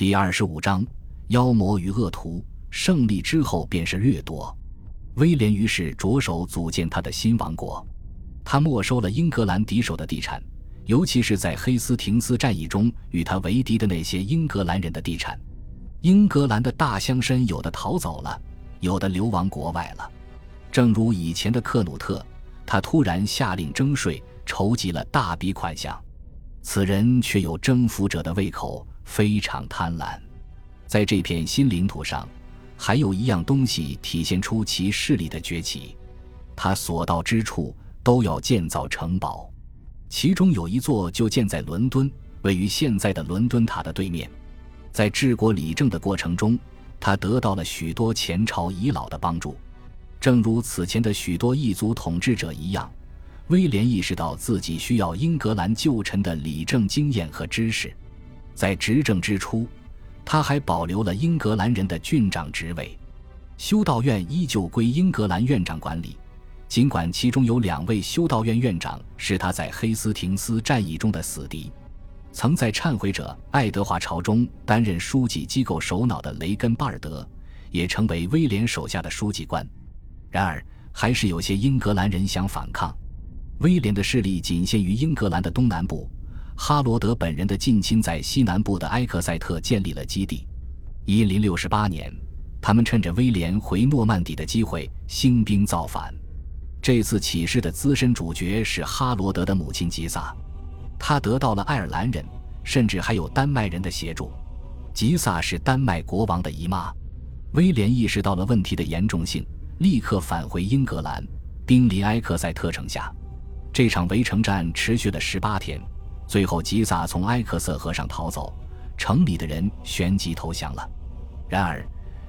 第二十五章：妖魔与恶徒。胜利之后便是掠夺。威廉于是着手组建他的新王国。他没收了英格兰敌手的地产，尤其是在黑斯廷斯战役中与他为敌的那些英格兰人的地产。英格兰的大乡绅有的逃走了，有的流亡国外了。正如以前的克努特，他突然下令征税，筹集了大笔款项。此人却有征服者的胃口。非常贪婪，在这片新领土上，还有一样东西体现出其势力的崛起。他所到之处都要建造城堡，其中有一座就建在伦敦，位于现在的伦敦塔的对面。在治国理政的过程中，他得到了许多前朝遗老的帮助。正如此前的许多异族统治者一样，威廉意识到自己需要英格兰旧臣的理政经验和知识。在执政之初，他还保留了英格兰人的郡长职位，修道院依旧归英格兰院长管理。尽管其中有两位修道院院长是他在黑斯廷斯战役中的死敌，曾在忏悔者爱德华朝中担任书记机构首脑的雷根巴尔德，也成为威廉手下的书记官。然而，还是有些英格兰人想反抗。威廉的势力仅限于英格兰的东南部。哈罗德本人的近亲在西南部的埃克塞特建立了基地。一零六八年，他们趁着威廉回诺曼底的机会兴兵造反。这次起事的资深主角是哈罗德的母亲吉萨，他得到了爱尔兰人，甚至还有丹麦人的协助。吉萨是丹麦国王的姨妈。威廉意识到了问题的严重性，立刻返回英格兰，兵临埃克塞特城下。这场围城战持续了十八天。最后，吉萨从埃克瑟河上逃走，城里的人旋即投降了。然而，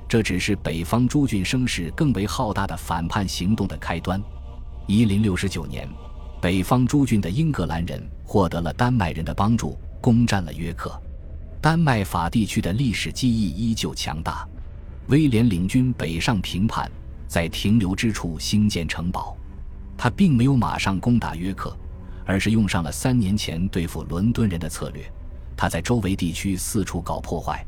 这只是北方诸郡声势更为浩大的反叛行动的开端。一零六九年，北方诸郡的英格兰人获得了丹麦人的帮助，攻占了约克。丹麦法地区的历史记忆依旧强大。威廉领军北上平叛，在停留之处兴建城堡。他并没有马上攻打约克。而是用上了三年前对付伦敦人的策略，他在周围地区四处搞破坏，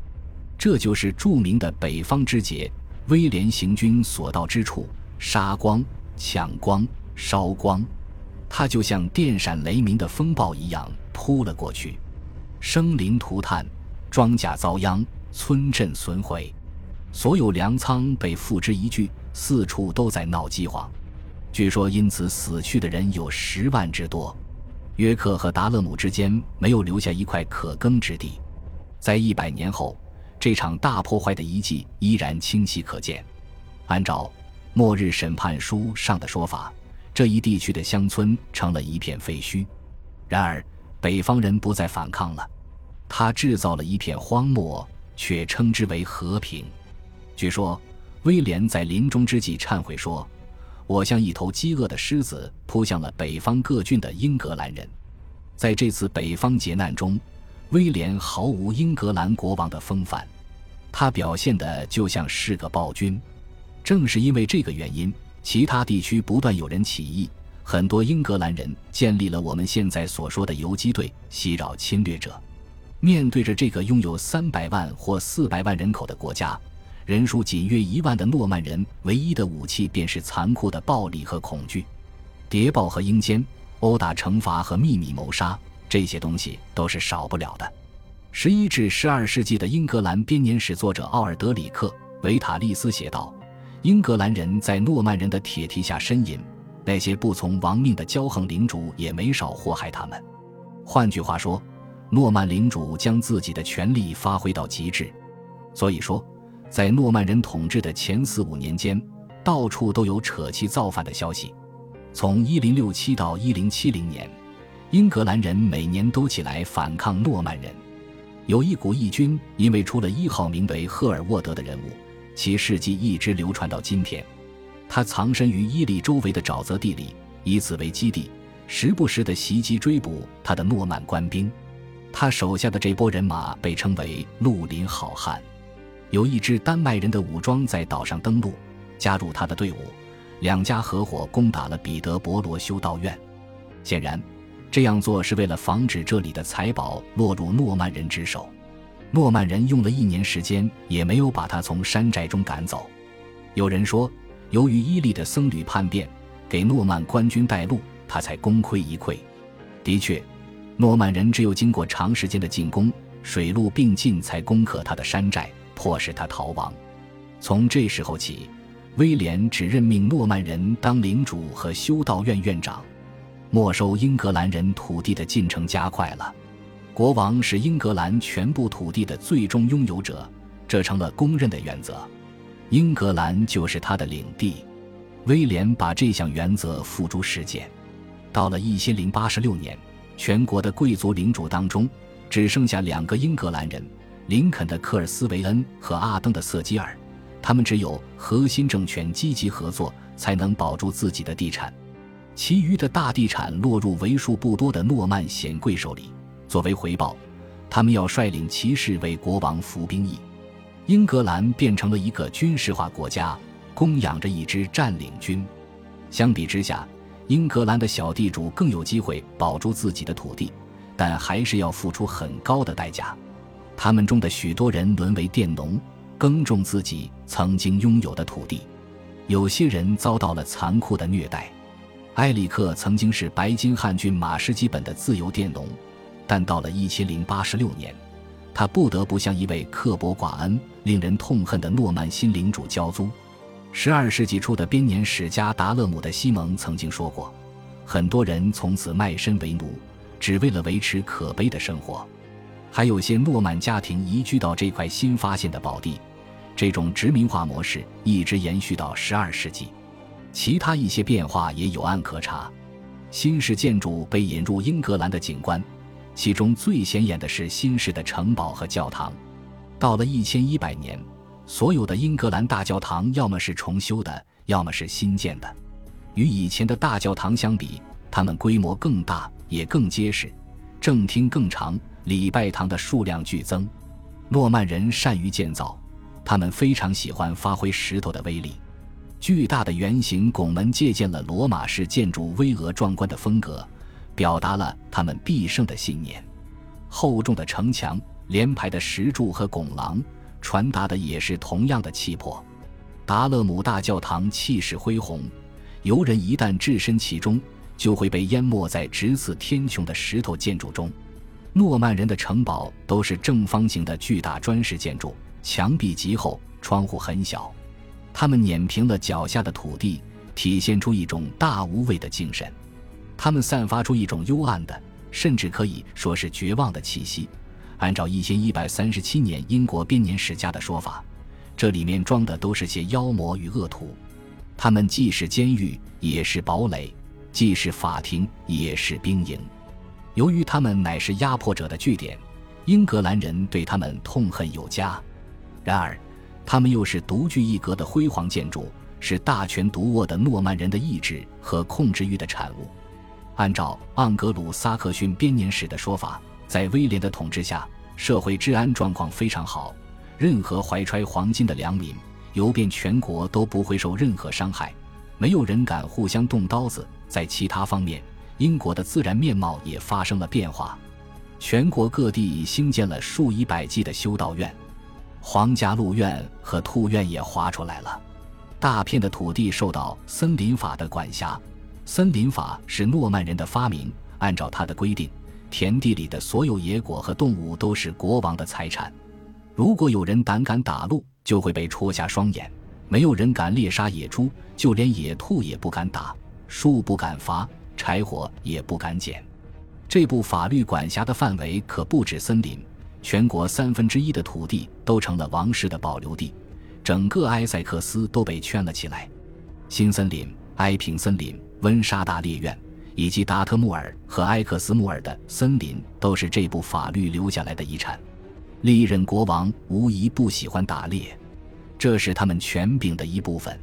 这就是著名的北方之劫。威廉行军所到之处，杀光、抢光、烧光，他就像电闪雷鸣的风暴一样扑了过去，生灵涂炭，庄稼遭殃，村镇损毁，所有粮仓被付之一炬，四处都在闹饥荒。据说因此死去的人有十万之多。约克和达勒姆之间没有留下一块可耕之地，在一百年后，这场大破坏的遗迹依然清晰可见。按照《末日审判书》上的说法，这一地区的乡村成了一片废墟。然而，北方人不再反抗了，他制造了一片荒漠，却称之为和平。据说，威廉在临终之际忏悔说。我像一头饥饿的狮子扑向了北方各郡的英格兰人，在这次北方劫难中，威廉毫无英格兰国王的风范，他表现的就像是个暴君。正是因为这个原因，其他地区不断有人起义，很多英格兰人建立了我们现在所说的游击队，袭扰侵略者。面对着这个拥有三百万或四百万人口的国家。人数仅约一万的诺曼人，唯一的武器便是残酷的暴力和恐惧，谍报和阴间、殴打、惩罚和秘密谋杀，这些东西都是少不了的。十一至十二世纪的英格兰编年史作者奥尔德里克·维塔利斯写道：“英格兰人在诺曼人的铁蹄下呻吟，那些不从亡命的骄横领主也没少祸害他们。换句话说，诺曼领主将自己的权力发挥到极致。所以说。”在诺曼人统治的前四五年间，到处都有扯旗造反的消息。从1067到1070年，英格兰人每年都起来反抗诺曼人。有一股义军，因为出了一号名为赫尔沃德的人物，其事迹一直流传到今天。他藏身于伊利周围的沼泽地里，以此为基地，时不时地袭击追捕他的诺曼官兵。他手下的这波人马被称为“绿林好汉”。有一支丹麦人的武装在岛上登陆，加入他的队伍，两家合伙攻打了彼得伯罗修道院。显然，这样做是为了防止这里的财宝落入诺曼人之手。诺曼人用了一年时间，也没有把他从山寨中赶走。有人说，由于伊利的僧侣叛变，给诺曼官军带路，他才功亏一篑。的确，诺曼人只有经过长时间的进攻，水陆并进，才攻克他的山寨，迫使他逃亡。从这时候起，威廉只任命诺曼人当领主和修道院院长，没收英格兰人土地的进程加快了。国王是英格兰全部土地的最终拥有者，这成了公认的原则。英格兰就是他的领地。威廉把这项原则付诸实践。到了一千零八十六年，全国的贵族领主当中只剩下两个英格兰人：林肯的科尔斯维恩和阿登的瑟基尔。他们只有核心政权积极合作，才能保住自己的地产。其余的大地产落入为数不多的诺曼显贵手里。作为回报，他们要率领骑士为国王服兵役。英格兰变成了一个军事化国家，供养着一支占领军。相比之下，英格兰的小地主更有机会保住自己的土地，但还是要付出很高的代价。他们中的许多人沦为佃农，耕种自己曾经拥有的土地；有些人遭到了残酷的虐待。埃里克曾经是白金汉郡马什基本的自由佃农。但到了一千零八十六年，他不得不向一位刻薄寡恩、令人痛恨的诺曼新领主交租。十二世纪初的编年史家达勒姆的西蒙曾经说过：“很多人从此卖身为奴，只为了维持可悲的生活。”还有些诺曼家庭移居到这块新发现的宝地，这种殖民化模式一直延续到十二世纪。其他一些变化也有案可查。新式建筑被引入英格兰的景观。其中最显眼的是新式的城堡和教堂。到了一千一百年，所有的英格兰大教堂要么是重修的，要么是新建的。与以前的大教堂相比，它们规模更大，也更结实，正厅更长，礼拜堂的数量剧增。诺曼人善于建造，他们非常喜欢发挥石头的威力。巨大的圆形拱门借鉴了罗马式建筑巍峨壮观的风格。表达了他们必胜的信念。厚重的城墙、连排的石柱和拱廊，传达的也是同样的气魄。达勒姆大教堂气势恢宏，游人一旦置身其中，就会被淹没在直刺天穹的石头建筑中。诺曼人的城堡都是正方形的巨大砖石建筑，墙壁极厚，窗户很小。他们碾平了脚下的土地，体现出一种大无畏的精神。他们散发出一种幽暗的，甚至可以说是绝望的气息。按照一千一百三十七年英国编年史家的说法，这里面装的都是些妖魔与恶徒。他们既是监狱，也是堡垒；既是法庭，也是兵营。由于他们乃是压迫者的据点，英格兰人对他们痛恨有加。然而，他们又是独具一格的辉煌建筑，是大权独握的诺曼人的意志和控制欲的产物。按照盎格鲁撒克逊编年史的说法，在威廉的统治下，社会治安状况非常好，任何怀揣黄金的良民游遍全国都不会受任何伤害，没有人敢互相动刀子。在其他方面，英国的自然面貌也发生了变化，全国各地兴建了数以百计的修道院，皇家鹿院和兔院也划出来了，大片的土地受到森林法的管辖。森林法是诺曼人的发明。按照他的规定，田地里的所有野果和动物都是国王的财产。如果有人胆敢打鹿，就会被戳瞎双眼；没有人敢猎杀野猪，就连野兔也不敢打，树不敢伐，柴火也不敢捡。这部法律管辖的范围可不止森林，全国三分之一的土地都成了王室的保留地，整个埃塞克斯都被圈了起来。新森林、埃平森林。温莎大猎院以及达特穆尔和埃克斯穆尔的森林都是这部法律留下来的遗产。历任国王无疑不喜欢打猎，这是他们权柄的一部分。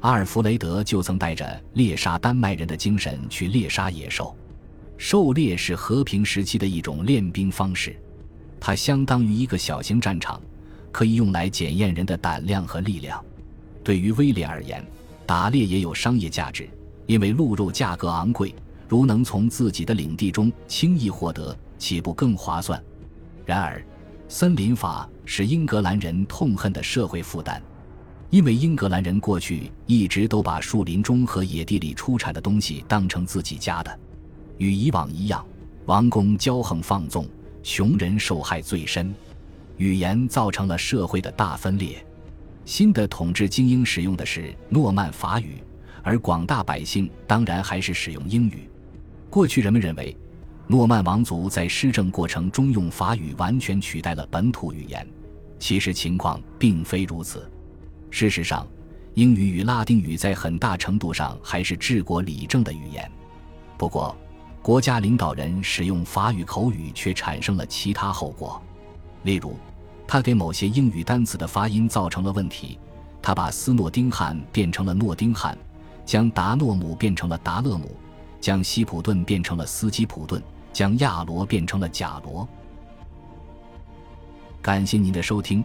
阿尔弗雷德就曾带着猎杀丹麦人的精神去猎杀野兽。狩猎是和平时期的一种练兵方式，它相当于一个小型战场，可以用来检验人的胆量和力量。对于威廉而言，打猎也有商业价值。因为鹿肉价格昂贵，如能从自己的领地中轻易获得，岂不更划算？然而，森林法是英格兰人痛恨的社会负担，因为英格兰人过去一直都把树林中和野地里出产的东西当成自己家的。与以往一样，王公骄横放纵，穷人受害最深。语言造成了社会的大分裂。新的统治精英使用的是诺曼法语，而广大百姓当然还是使用英语。过去人们认为，诺曼王族在施政过程中用法语完全取代了本土语言，其实情况并非如此。事实上，英语与拉丁语在很大程度上还是治国理政的语言。不过，国家领导人使用法语口语却产生了其他后果，例如。他给某些英语单词的发音造成了问题，他把斯诺丁汉变成了诺丁汉，将达诺姆变成了达勒姆，将西普顿变成了斯基普顿，将亚罗变成了贾罗。感谢您的收听，